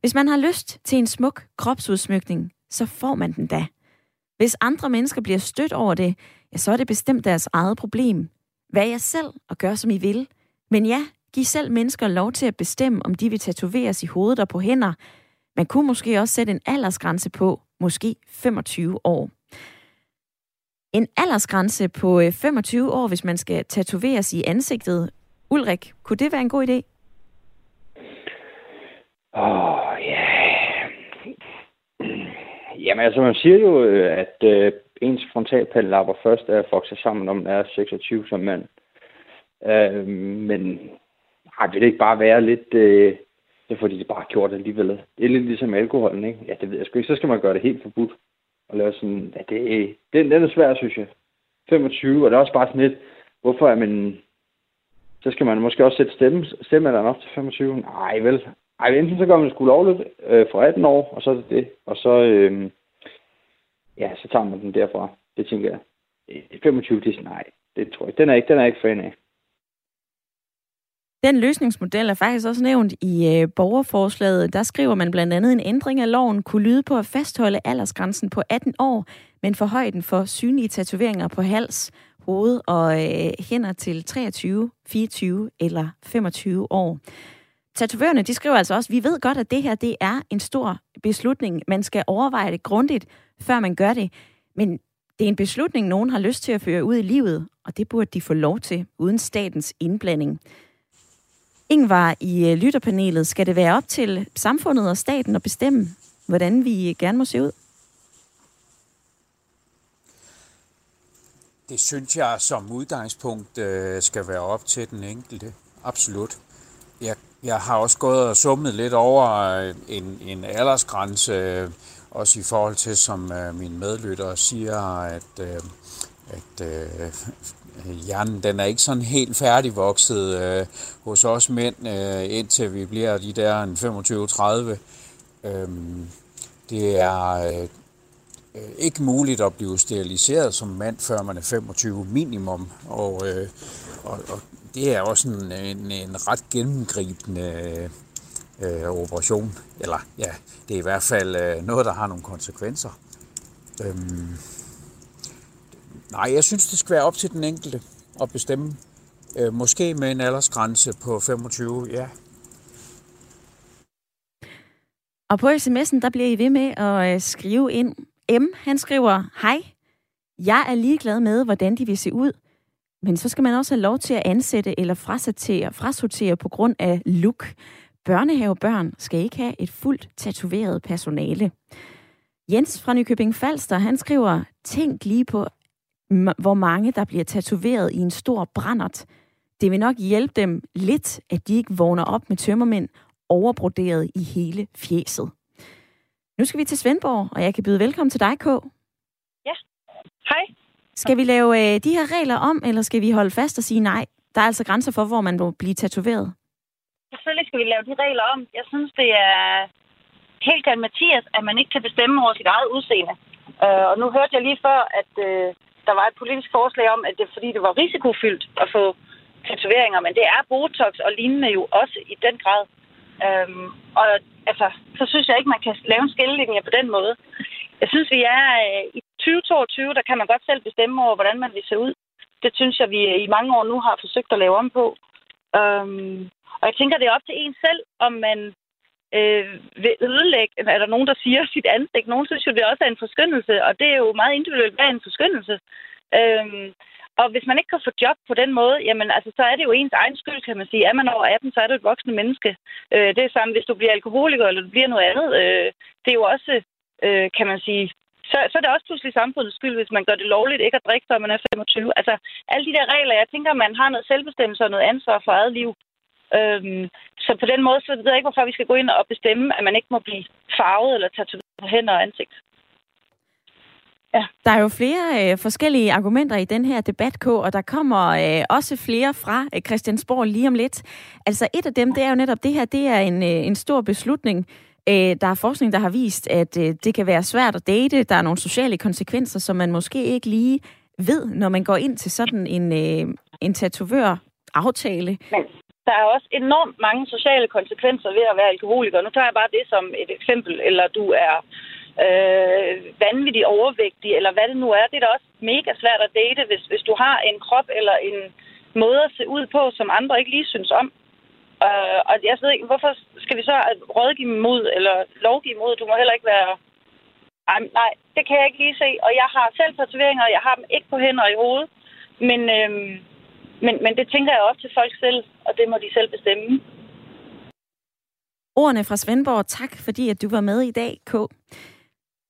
Hvis man har lyst til en smuk kropsudsmykning, så får man den da. Hvis andre mennesker bliver stødt over det, ja, så er det bestemt deres eget problem. Vær jeg selv og gør, som I vil. Men ja, giv selv mennesker lov til at bestemme, om de vil tatoveres i hovedet og på hænder. Man kunne måske også sætte en aldersgrænse på, måske 25 år. En aldersgrænse på øh, 25 år, hvis man skal tatoveres i ansigtet. Ulrik, kunne det være en god idé? Åh, oh, ja. Yeah. Jamen altså, man siger jo, øh, at øh, ens frontalpandlapper først er vokset sammen, når man er 26 som mand. Øh, men har det ikke bare være lidt... Øh, det får de det bare gjort alligevel. Det er lidt ligesom alkoholen, ikke? Ja, det ved jeg sgu ikke. Så skal man gøre det helt forbudt. Og lave sådan... Ja, det, det, den er svær, synes jeg. 25, og det er også bare sådan lidt... Hvorfor er man... Så skal man måske også sætte stemme, stemmealderen op til 25. Nej, vel. Ej, enten så gør man det sgu lovligt øh, for 18 år, og så er det det. Og så... Øh, ja, så tager man den derfra. Det tænker jeg. 25, det er nej, det tror jeg. Den er ikke, den er ikke fan af. Den løsningsmodel er faktisk også nævnt i øh, borgerforslaget. Der skriver man blandt andet, en ændring af loven kunne lyde på at fastholde aldersgrænsen på 18 år, men forhøje den for synlige tatoveringer på hals, hoved og øh, hænder til 23, 24 eller 25 år. Tatovørerne, de skriver altså også, vi ved godt, at det her det er en stor beslutning. Man skal overveje det grundigt, før man gør det. Men det er en beslutning, nogen har lyst til at føre ud i livet, og det burde de få lov til, uden statens indblanding. Ingvar i øh, lytterpanelet, skal det være op til samfundet og staten at bestemme, hvordan vi øh, gerne må se ud? Det synes jeg som udgangspunkt øh, skal være op til den enkelte. Absolut. Jeg, jeg har også gået og summet lidt over øh, en, en aldersgrænse, også i forhold til, som min medlytter siger, at at øh, hjernen den er ikke sådan helt færdigvokset øh, hos os mænd, øh, indtil vi bliver de der 25-30. Øh, det er øh, ikke muligt at blive steriliseret som mand, før man er 25 minimum, og, øh, og, og det er også en, en, en ret gennemgribende øh, operation. Eller ja, det er i hvert fald øh, noget, der har nogle konsekvenser. Øhm, nej, jeg synes, det skal være op til den enkelte at bestemme. Øh, måske med en aldersgrænse på 25, ja. Og på sms'en, der bliver I ved med at øh, skrive ind. M, han skriver, Hej, jeg er ligeglad med, hvordan de vil se ud. Men så skal man også have lov til at ansætte eller frasortere, frasortere på grund af look. Børnehavebørn skal ikke have et fuldt tatoveret personale. Jens fra Nykøbing Falster, han skriver, tænk lige på, hvor mange der bliver tatoveret i en stor brændert. Det vil nok hjælpe dem lidt, at de ikke vågner op med tømmermænd overbroderet i hele fjeset. Nu skal vi til Svendborg, og jeg kan byde velkommen til dig, K. Ja, hej. Skal vi lave øh, de her regler om, eller skal vi holde fast og sige nej? Der er altså grænser for, hvor man må blive tatoveret. Selvfølgelig skal vi lave de regler om. Jeg synes, det er helt galt Mathias, at man ikke kan bestemme over sit eget udseende. Uh, og nu hørte jeg lige før, at uh, der var et politisk forslag om, at det fordi det var risikofyldt at få tatoveringer, men det er Botox og lignende jo også i den grad. Øhm, og altså, så synes jeg ikke, man kan lave en skillelinje på den måde. Jeg synes, vi er øh, i 2022, der kan man godt selv bestemme over, hvordan man vil se ud. Det synes jeg, vi øh, i mange år nu har forsøgt at lave om på. Øhm, og jeg tænker, det er op til en selv, om man øh, vil ødelægge, er der nogen, der siger sit ansigt. Nogen synes jo, det også er en forskyndelse, og det er jo meget individuelt, hvad er en forskyndelse. Øh, og hvis man ikke kan få job på den måde, jamen altså, så er det jo ens egen skyld, kan man sige. Er man over 18, så er du et voksne menneske. Øh, det er samme, hvis du bliver alkoholiker, eller du bliver noget andet. Øh, det er jo også, øh, kan man sige, så, så er det også pludselig samfundets skyld, hvis man gør det lovligt ikke at drikke, før man er 25. Altså, alle de der regler, jeg tænker, man har noget selvbestemmelse og noget ansvar for eget liv. Øhm, så på den måde, så ved jeg ikke, hvorfor vi skal gå ind og bestemme, at man ikke må blive farvet eller tatoveret på hænder og ansigt. Ja. Der er jo flere øh, forskellige argumenter i den her debat, K, og der kommer øh, også flere fra øh, Christiansborg lige om lidt. Altså et af dem, det er jo netop det her, det er en, øh, en stor beslutning. Øh, der er forskning, der har vist, at øh, det kan være svært at date. Der er nogle sociale konsekvenser, som man måske ikke lige ved, når man går ind til sådan en, øh, en tatovør-aftale. Men der er også enormt mange sociale konsekvenser ved at være alkoholiker. Nu tager jeg bare det som et eksempel, eller du er øh, vanvittig overvægtig, eller hvad det nu er. Det er da også mega svært at date, hvis, hvis du har en krop eller en måde at se ud på, som andre ikke lige synes om. Øh, og jeg ved ikke, hvorfor skal vi så rådgive mod, eller lovgive mod? Du må heller ikke være... Ej, nej, det kan jeg ikke lige se. Og jeg har selv tatoveringer, og jeg har dem ikke på hænder og i hovedet. Men... Øh, men, men det tænker jeg op til folk selv, og det må de selv bestemme. Ordene fra Svendborg, tak fordi at du var med i dag, K.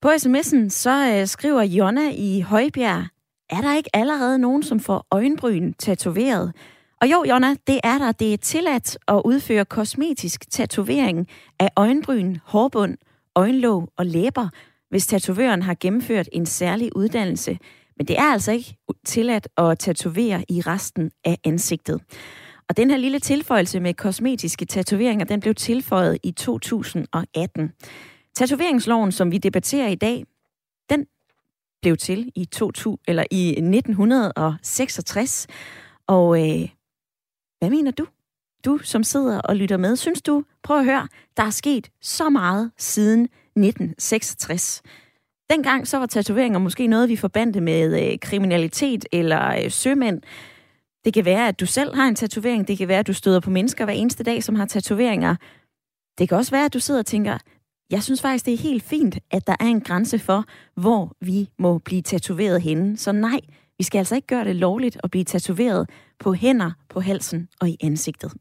På sms'en så øh, skriver Jonna i Højbjerg, er der ikke allerede nogen, som får øjenbryn tatoveret? Og jo, Jonna, det er der. Det er tilladt at udføre kosmetisk tatovering af øjenbryn, hårbund, øjenlåg og læber, hvis tatovøren har gennemført en særlig uddannelse. Men det er altså ikke tilladt at tatovere i resten af ansigtet. Og den her lille tilføjelse med kosmetiske tatoveringer, den blev tilføjet i 2018. Tatoveringsloven, som vi debatterer i dag, den blev til i, 2000, eller i 1966. Og øh, hvad mener du? Du, som sidder og lytter med, synes du, prøv at høre, der er sket så meget siden 1966. Dengang så var tatoveringer måske noget, vi forbandte med øh, kriminalitet eller øh, sømænd. Det kan være, at du selv har en tatovering. Det kan være, at du støder på mennesker hver eneste dag, som har tatoveringer. Det kan også være, at du sidder og tænker, jeg synes faktisk, det er helt fint, at der er en grænse for, hvor vi må blive tatoveret henne. Så nej, vi skal altså ikke gøre det lovligt at blive tatoveret på hænder, på halsen og i ansigtet.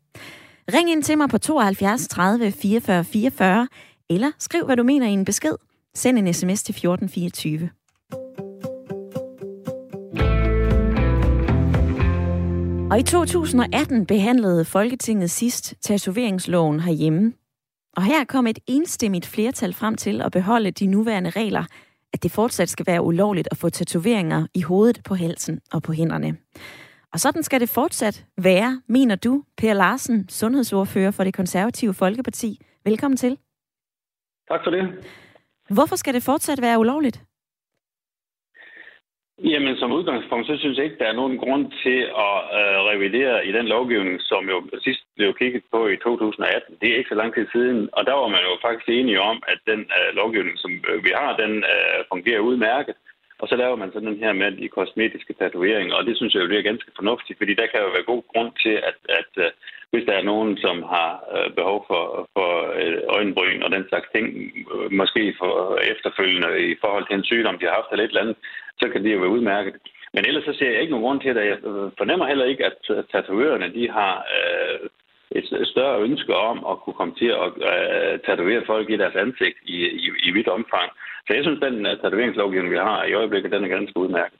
Ring ind til mig på 72 30 44 44, eller skriv, hvad du mener i en besked Send en sms til 1424. Og i 2018 behandlede Folketinget sidst tatoveringsloven herhjemme. Og her kom et enstemmigt flertal frem til at beholde de nuværende regler, at det fortsat skal være ulovligt at få tatoveringer i hovedet, på halsen og på hænderne. Og sådan skal det fortsat være, mener du, Per Larsen, sundhedsordfører for det konservative Folkeparti. Velkommen til. Tak for det. Hvorfor skal det fortsat være ulovligt? Jamen, som udgangspunkt, så synes jeg ikke, der er nogen grund til at øh, revidere i den lovgivning, som jo sidst blev kigget på i 2018. Det er ikke så lang tid siden, og der var man jo faktisk enige om, at den øh, lovgivning, som øh, vi har, den øh, fungerer udmærket. Og så laver man sådan den her med de kosmetiske tatoveringer, og det synes jeg jo det er ganske fornuftigt, fordi der kan jo være god grund til, at, at øh, hvis der er nogen, som har øh, behov for, for øh, øjenbryn og den slags ting, måske for efterfølgende i forhold til en sygdom, de har haft eller et eller andet, så kan det jo være udmærket. Men ellers så ser jeg ikke nogen grund til det. Jeg fornemmer heller ikke, at tatovererne de har et større ønske om at kunne komme til at tatovere folk i deres ansigt i, i, i vidt omfang. Så jeg synes, den øh, tatoveringslovgivning, vi har i øjeblikket, den er ganske udmærket.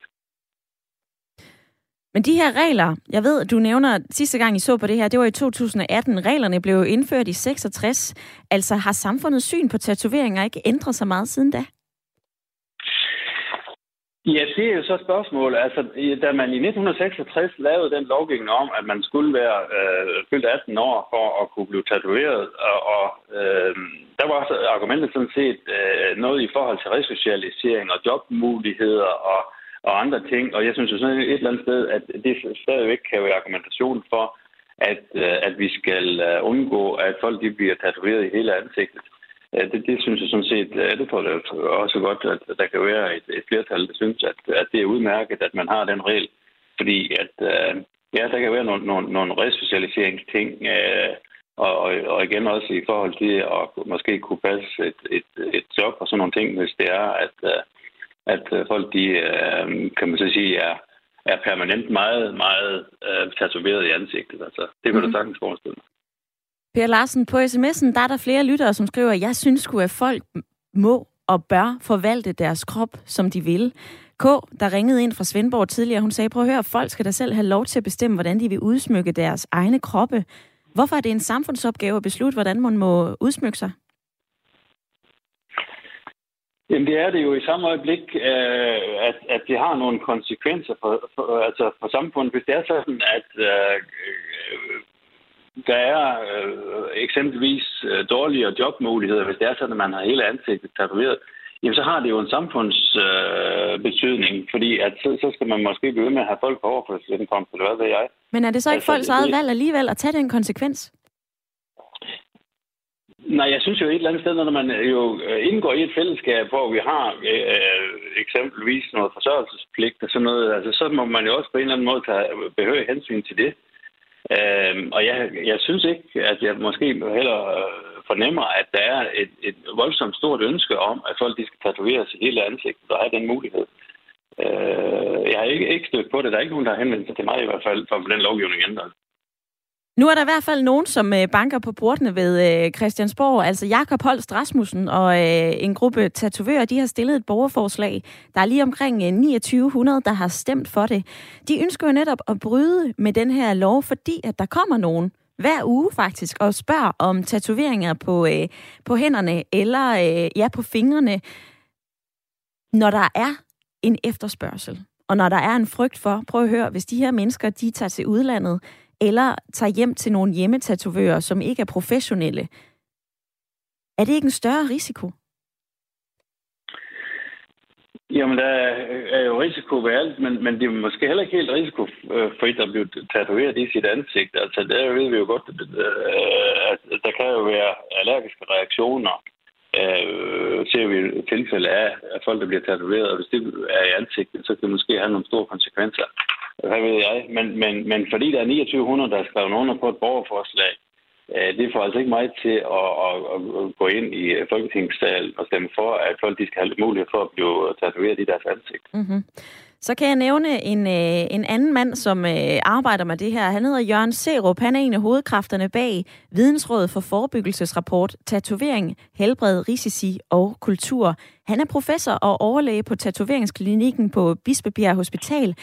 Men de her regler, jeg ved, du nævner sidste gang, I så på det her, det var i 2018. Reglerne blev indført i 66. Altså har samfundets syn på tatoveringer ikke ændret sig meget siden da? Ja, det er jo så spørgsmålet. Altså, da man i 1966 lavede den lovgivning om, at man skulle være øh, fyldt 18 år for at kunne blive tatoveret, og, og øh, der var argumentet sådan set øh, noget i forhold til resocialisering og jobmuligheder og, og andre ting. Og jeg synes jo sådan et eller andet sted, at det stadigvæk kan være argumentation for, at, øh, at vi skal øh, undgå, at folk de bliver tatoveret i hele ansigtet. Det, det synes jeg sådan set, det tror jeg også godt, at der kan være et, et flertal, der synes, at, at det er udmærket, at man har den regel. Fordi at, ja, der kan være nogle, nogle, nogle resocialiseringsting, og, og igen også i forhold til at måske kunne passe et, et, et job og sådan nogle ting, hvis det er, at, at folk, de, kan man så sige, er, er permanent meget, meget tatoveret i ansigtet. Altså, det kan mm. du sagtens forestille mig. Per Larsen, på sms'en der er der flere lyttere, som skriver, jeg synes sgu, at folk må og bør forvalte deres krop, som de vil. K, der ringede ind fra Svendborg tidligere, hun sagde, prøv at høre, folk skal da selv have lov til at bestemme, hvordan de vil udsmykke deres egne kroppe. Hvorfor er det en samfundsopgave at beslutte, hvordan man må udsmykke sig? Jamen det er det jo i samme øjeblik, øh, at, at det har nogle konsekvenser for, for, altså for samfundet. Hvis det er sådan, at øh, der er øh, eksempelvis øh, dårligere jobmuligheder, hvis det er sådan, at man har hele ansigtet tatoveret, jamen så har det jo en samfundsbetydning, øh, fordi at så, så skal man måske ved med at have folk på overførselsindkomst, eller hvad ved jeg. Men er det så ikke altså, folks eget valg alligevel at tage den konsekvens? Nej, jeg synes jo et eller andet sted, når man jo øh, indgår i et fællesskab, hvor vi har øh, eksempelvis noget forsørgelsespligt og sådan noget, altså, så må man jo også på en eller anden måde tage behørig hensyn til det. Øhm, og jeg, jeg synes ikke, at jeg måske heller øh, fornemmer, at der er et, et voldsomt stort ønske om, at folk de skal tatovere sig hele ansigtet og have den mulighed. Øh, jeg har ikke, ikke stødt på det. Der er ikke nogen, der har henvendt sig til mig i hvert fald, for den lovgivning ændret. Nu er der i hvert fald nogen, som øh, banker på portene ved øh, Christiansborg. Altså Jakob Holst Rasmussen og øh, en gruppe tatovører, de har stillet et borgerforslag. Der er lige omkring 2900, der har stemt for det. De ønsker jo netop at bryde med den her lov, fordi at der kommer nogen hver uge faktisk og spørger om tatoveringer på, øh, på hænderne eller øh, ja, på fingrene, når der er en efterspørgsel. Og når der er en frygt for, prøv at høre, hvis de her mennesker, de tager til udlandet, eller tager hjem til nogle hjemmetatovører, som ikke er professionelle, er det ikke en større risiko? Jamen, der er jo risiko ved alt, men, men det er måske heller ikke helt risiko for at blive tatoveret i sit ansigt. Altså, der ved vi jo godt, at øh, der kan jo være allergiske reaktioner. Øh, ser vi tilfælde af, at folk, der bliver tatoveret, og hvis det er i ansigtet, så kan det måske have nogle store konsekvenser hvad ved jeg. Men, men, men fordi der er 2900, der er skrevet under på et borgerforslag, øh, det får altså ikke mig til at, at, at gå ind i øh, Folketingssalen og stemme for, at folk de skal have mulighed for at blive øh, tatoveret i deres ansigt. Mm-hmm. Så kan jeg nævne en, en anden mand, som arbejder med det her. Han hedder Jørgen Serup. Han er en af hovedkræfterne bag Vidensrådet for Forebyggelsesrapport, Tatovering, Helbred, Risici og Kultur. Han er professor og overlæge på tatoveringsklinikken på Bispebjerg Hospital.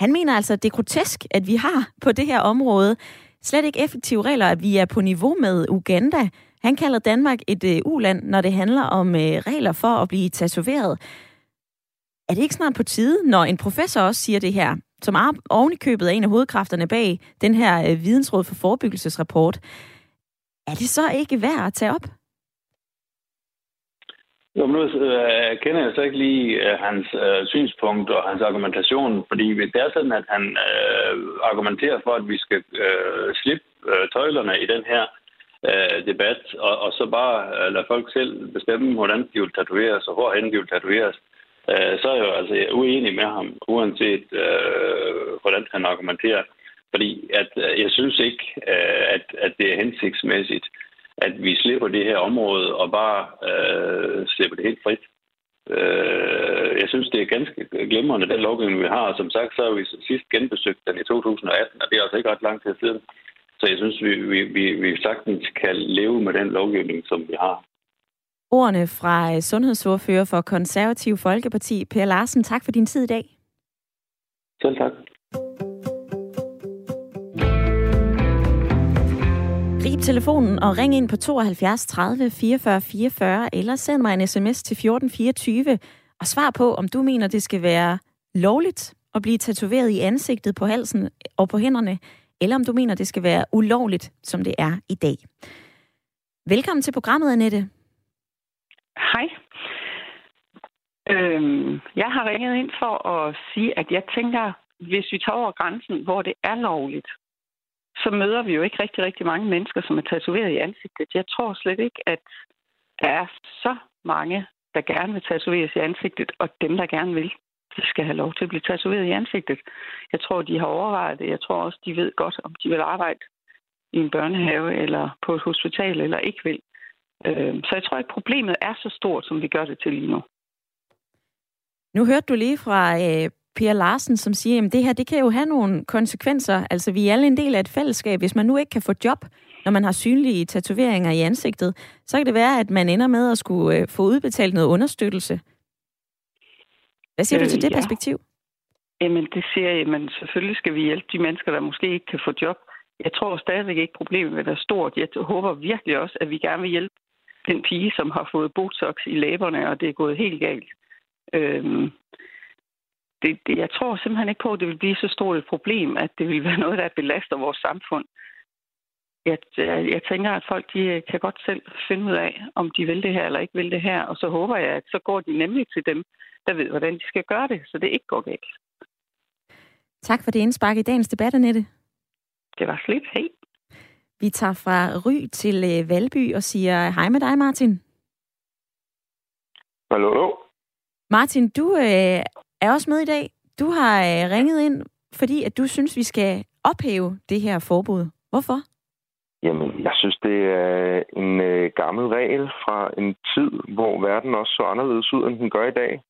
Han mener altså, at det er grotesk, at vi har på det her område slet ikke effektive regler, at vi er på niveau med Uganda. Han kalder Danmark et uh, uland, når det handler om uh, regler for at blive tatoveret. Er det ikke snart på tide, når en professor også siger det her, som er oven købet af en af hovedkræfterne bag den her øh, vidensråd for forebyggelsesrapport, er det så ikke værd at tage op? Jo, men nu øh, kender jeg så ikke lige øh, hans øh, synspunkt og hans argumentation, fordi det er sådan, at han øh, argumenterer for, at vi skal øh, slippe øh, tøjlerne i den her øh, debat, og, og så bare øh, lade folk selv bestemme, hvordan de vil tatoveres og hvorhen de vil tatoveres, øh, så er jeg jo altså uenig med ham, uanset øh, hvordan han argumenterer. Fordi at, øh, jeg synes ikke, øh, at, at det er hensigtsmæssigt, at vi slipper det her område og bare øh, slipper det helt frit. Øh, jeg synes, det er ganske glimrende, den lovgivning, vi har. Som sagt, så har vi sidst genbesøgt den i 2018, og det er altså ikke ret lang tid siden. Så jeg synes, vi, vi, vi, vi sagtens kan leve med den lovgivning, som vi har. Ordene fra sundhedsordfører for Konservativ Folkeparti, Per Larsen. Tak for din tid i dag. Selv tak. Grib telefonen og ring ind på 72 30 44 44, eller send mig en sms til 1424 og svar på, om du mener, det skal være lovligt at blive tatoveret i ansigtet, på halsen og på hænderne, eller om du mener, det skal være ulovligt, som det er i dag. Velkommen til programmet, Annette. Hej. Øhm, jeg har ringet ind for at sige, at jeg tænker, hvis vi tager over grænsen, hvor det er lovligt, så møder vi jo ikke rigtig, rigtig mange mennesker, som er tatoveret i ansigtet. Jeg tror slet ikke, at der er så mange, der gerne vil tatoveres i ansigtet, og dem, der gerne vil, de skal have lov til at blive tatoveret i ansigtet. Jeg tror, de har overvejet det. Jeg tror også, de ved godt, om de vil arbejde i en børnehave eller på et hospital eller ikke vil. Øhm, så jeg tror ikke, problemet er så stort, som vi gør det til lige nu. Nu hørte du lige fra øh, øh, Pia Larsen, som siger, at det her det kan jo have nogle konsekvenser. Altså, vi er alle en del af et fællesskab. Hvis man nu ikke kan få job, når man har synlige tatoveringer i ansigtet, så kan det være, at man ender med at skulle øh, få udbetalt noget understøttelse. Hvad siger øh, du til det ja. perspektiv? Jamen, det siger jeg, men selvfølgelig skal vi hjælpe de mennesker, der måske ikke kan få job. Jeg tror stadigvæk ikke, problemet vil være stort. Jeg håber virkelig også, at vi gerne vil hjælpe den pige, som har fået botox i læberne, og det er gået helt galt. Øhm, det, det, jeg tror simpelthen ikke på, at det vil blive så stort et problem, at det vil være noget, der belaster vores samfund. Jeg, jeg, jeg tænker, at folk de kan godt selv finde ud af, om de vil det her eller ikke vil det her, og så håber jeg, at så går de nemlig til dem, der ved, hvordan de skal gøre det, så det ikke går galt. Tak for det indspark i dagens debat, Annette. Det var slet. Hej. Vi tager fra Ry til øh, Valby og siger hej med dig, Martin. Hallo. Martin, du øh, er også med i dag. Du har øh, ringet ind, fordi at du synes, vi skal ophæve det her forbud. Hvorfor? Jamen, jeg synes, det er en øh, gammel regel fra en tid, hvor verden også så anderledes ud, end den gør i dag.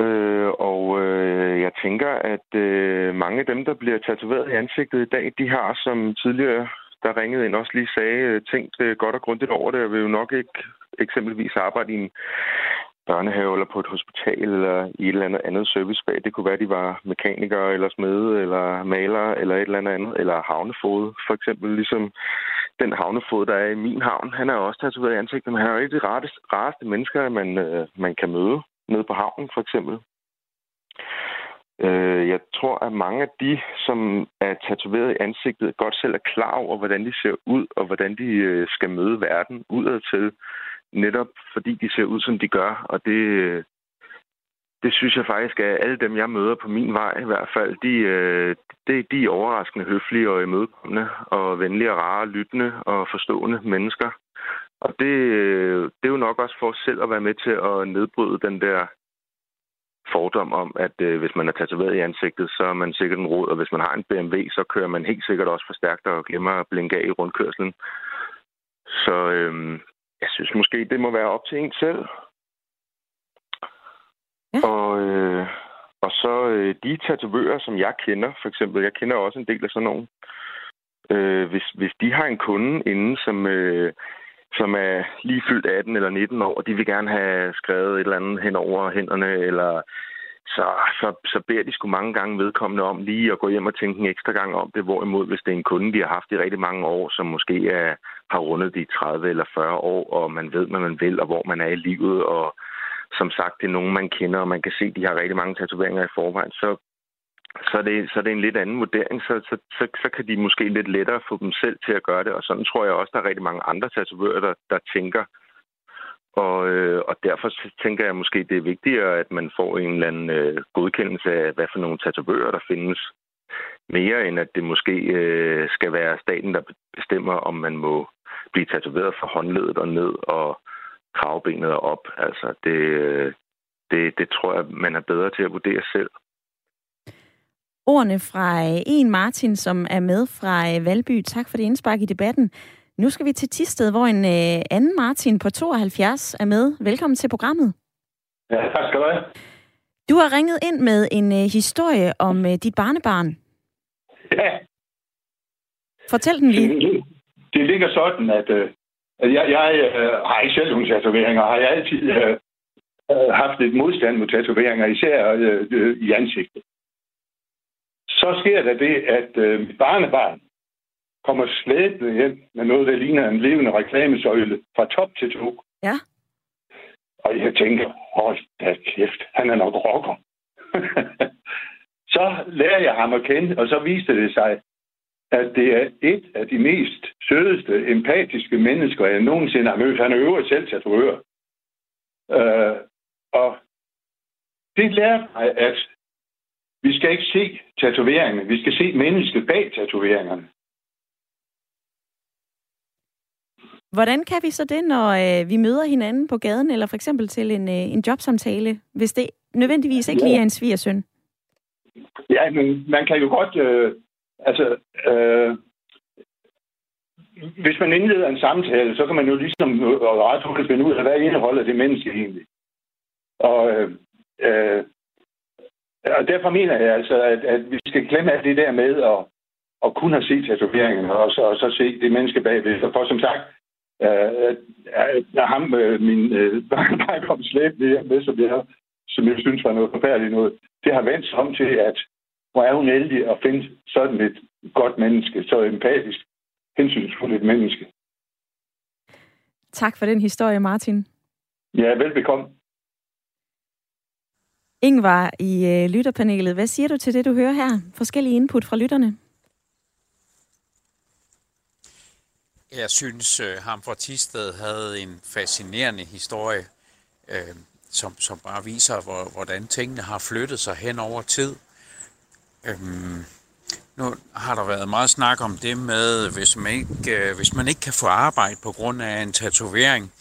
Øh, og øh, jeg tænker, at øh, mange af dem, der bliver tatoveret i ansigtet i dag, de har, som tidligere der ringede ind, også lige sagde, øh, tænkt øh, godt og grundigt over det, og vil jo nok ikke eksempelvis arbejde i en børnehave eller på et hospital eller i et eller andet andet servicefag. Det kunne være, at de var mekanikere eller smede eller malere eller et eller andet andet, eller havnefod for eksempel, ligesom den havnefod, der er i min havn. Han er også tatoveret i ansigtet, men han er jo ikke de rareste, rareste mennesker, man, øh, man kan møde nede på havnen for eksempel. Øh, jeg tror, at mange af de, som er tatoveret i ansigtet, godt selv er klar over, hvordan de ser ud, og hvordan de øh, skal møde verden udadtil. til, netop fordi de ser ud, som de gør. Og det, det synes jeg faktisk, at alle dem, jeg møder på min vej i hvert fald, de, øh, de, de er overraskende høflige og imødekommende, og venlige og rare, lyttende og forstående mennesker. Og det, øh, det er jo nok også for os selv at være med til at nedbryde den der fordom om, at øh, hvis man er tatoveret i ansigtet, så er man sikkert en rod, og hvis man har en BMW, så kører man helt sikkert også for stærkt og glemmer at blinke af i rundkørslen. Så øh, jeg synes måske, det må være op til en selv. Ja. Og, øh, og så øh, de tatovører, som jeg kender, for eksempel, jeg kender også en del af sådan nogle, øh, hvis, hvis de har en kunde inde, som... Øh, som er lige fyldt 18 eller 19 år, og de vil gerne have skrevet et eller andet hen over hænderne, eller så, så, så beder de sgu mange gange vedkommende om lige at gå hjem og tænke en ekstra gang om det, hvorimod hvis det er en kunde, de har haft i rigtig mange år, som måske er, har rundet de 30 eller 40 år, og man ved, hvad man vil, og hvor man er i livet, og som sagt, det er nogen, man kender, og man kan se, at de har rigtig mange tatoveringer i forvejen, så, så, er, det, så er det en lidt anden vurdering. Så, så, så, så kan de måske lidt lettere få dem selv til at gøre det. Og sådan tror jeg også, der er rigtig mange andre tatovører, der, der tænker. Og, øh, og derfor tænker jeg måske, det er vigtigere, at man får en eller anden øh, godkendelse af, hvad for nogle tatovører, der findes. Mere end at det måske øh, skal være staten, der bestemmer, om man må blive tatoveret fra håndledet og ned og kravbenet og op. Altså, det, øh, det, det tror jeg, man er bedre til at vurdere selv. Ordene fra øh, en Martin, som er med fra øh, Valby. Tak for det indspark i debatten. Nu skal vi til Tisted, hvor en øh, anden Martin på 72 er med. Velkommen til programmet. Ja, tak skal du have. Du har ringet ind med en historie om dit barnebarn. Ja. Fortæl den lige. Det, det ligger sådan, at, at jeg, jeg har ikke selv nogle tatoveringer. Har jeg altid uh, haft lidt modstand mod tatoveringer, især uh, i ansigtet så sker der det, at øh, mit barnebarn kommer slæbende hjem med noget, der ligner en levende reklamesøjle fra top til to. Ja. Og jeg tænker, hold da kæft, han er nok rocker. så lærer jeg ham at kende, og så viste det sig, at det er et af de mest sødeste, empatiske mennesker, jeg nogensinde har mødt. Han er øvrigt selv tatovør. Øh, og det lærte mig, at vi skal ikke se tatoveringerne. Vi skal se mennesket bag tatoveringerne. Hvordan kan vi så det, når øh, vi møder hinanden på gaden, eller for eksempel til en, øh, en jobsamtale, hvis det nødvendigvis ikke lige er en svigersøn? Ja, men man kan jo godt... Øh, altså, øh, hvis man indleder en samtale, så kan man jo ligesom øh, ret hurtigt finde ud af, hvad indeholder det menneske egentlig. Og øh, øh og derfor mener jeg altså, at, at vi skal glemme alt det der med at, at kunne have set tatoveringen, og så, og så se det menneske bagved. For som sagt, øh, øh, ham, øh, min øh, barn kom slæb med, som jeg, som jeg synes var noget forfærdeligt noget, det har vendt sig om til, at hvor er hun heldig at finde sådan et godt menneske, så empatisk, hensynsfuldt et menneske. Tak for den historie, Martin. Ja, velbekomme. Ingvar i øh, lytterpanelet, hvad siger du til det, du hører her? Forskellige input fra lytterne. Jeg synes, øh, ham fra Tisted havde en fascinerende historie, øh, som, som bare viser, hvor, hvordan tingene har flyttet sig hen over tid. Øhm, nu har der været meget snak om det med, hvis man ikke, øh, hvis man ikke kan få arbejde på grund af en tatovering,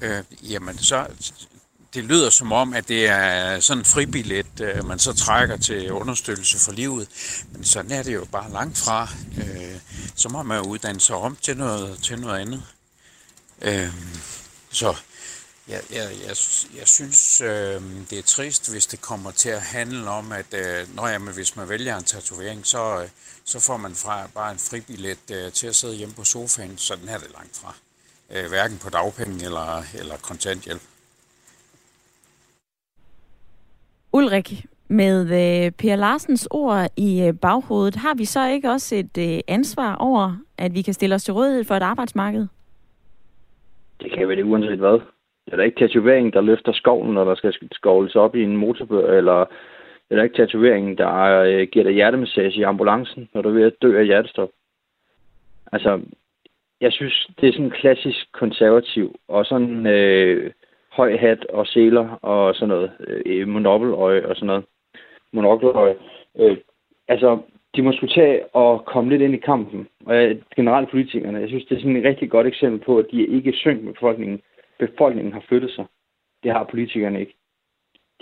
øh, jamen så, det lyder som om, at det er sådan en fribillet, øh, man så trækker til understøttelse for livet. Men sådan er det jo bare langt fra. Øh, så må man uddanne sig om til noget, til noget andet. Øh, så jeg, jeg, jeg, jeg synes, øh, det er trist, hvis det kommer til at handle om, at øh, når jamen, hvis man vælger en tatovering, så, øh, så får man fra bare en fribillet øh, til at sidde hjemme på sofaen. Sådan er det langt fra. Øh, hverken på dagpenge eller, eller kontanthjælp. Ulrik, med øh, Per Larsens ord i øh, baghovedet, har vi så ikke også et øh, ansvar over, at vi kan stille os til rådighed for et arbejdsmarked? Det kan vel uanset hvad. Det er da ikke tatovering, der løfter skoven, når der skal skovles op i en motorbør, eller det er ikke tatoveringen, der øh, giver dig hjertemassage i ambulancen, når du er ved at dø af hjertestop. Altså, jeg synes, det er sådan klassisk konservativ, og sådan øh, høj hat og seler og sådan noget. Øh, monobeløje og sådan noget. Monokkeløje. Øh, altså, de må skulle tage og komme lidt ind i kampen. Og jeg, generelt politikerne, jeg synes, det er sådan et rigtig godt eksempel på, at de ikke synk med befolkningen. Befolkningen har flyttet sig. Det har politikerne ikke.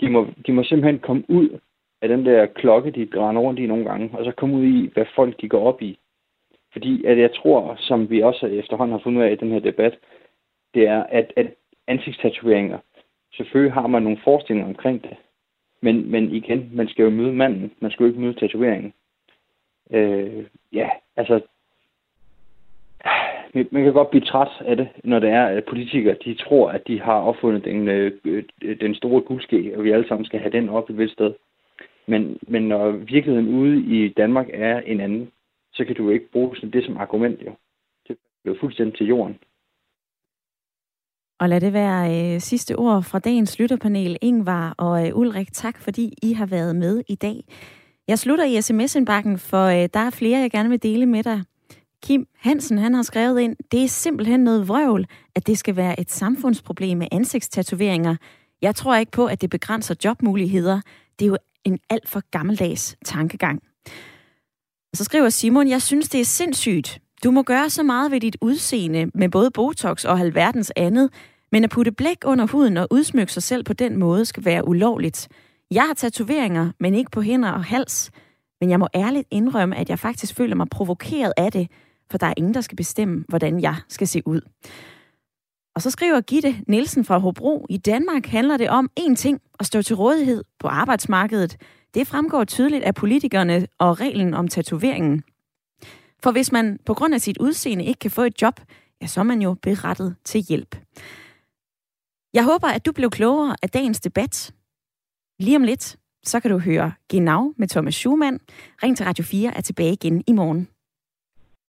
De må, de må simpelthen komme ud af den der klokke, de grænder rundt i nogle gange, og så komme ud i, hvad folk de går op i. Fordi at jeg tror, som vi også efterhånden har fundet ud af i den her debat, det er, at, at ansigtstatoveringer. Selvfølgelig har man nogle forestillinger omkring det. Men, men igen, man skal jo møde manden. Man skal jo ikke møde tatoveringen. Øh, ja, altså... Man kan godt blive træt af det, når det er, at politikere de tror, at de har opfundet den, øh, øh den store guldske, og vi alle sammen skal have den op i vist sted. Men, men når virkeligheden ude i Danmark er en anden, så kan du jo ikke bruge sådan det som argument, jo. Det bliver fuldstændig til jorden. Og lad det være øh, sidste ord fra dagens lytterpanel. Ingvar og øh, Ulrik, tak fordi I har været med i dag. Jeg slutter i sms-indbakken, for øh, der er flere, jeg gerne vil dele med dig. Kim Hansen, han har skrevet ind, det er simpelthen noget vrøvl, at det skal være et samfundsproblem med ansigtstatoveringer. Jeg tror ikke på, at det begrænser jobmuligheder. Det er jo en alt for gammeldags tankegang. Og så skriver Simon, jeg synes, det er sindssygt. Du må gøre så meget ved dit udseende med både Botox og halvverdens andet, men at putte blæk under huden og udsmykke sig selv på den måde skal være ulovligt. Jeg har tatoveringer, men ikke på hænder og hals. Men jeg må ærligt indrømme, at jeg faktisk føler mig provokeret af det, for der er ingen, der skal bestemme, hvordan jeg skal se ud. Og så skriver Gitte Nielsen fra Hobro, i Danmark handler det om én ting, at stå til rådighed på arbejdsmarkedet. Det fremgår tydeligt af politikerne og reglen om tatoveringen. For hvis man på grund af sit udseende ikke kan få et job, ja, så er man jo berettet til hjælp. Jeg håber, at du blev klogere af dagens debat. Lige om lidt, så kan du høre Genau med Thomas Schumann. Ring til Radio 4 er tilbage igen i morgen.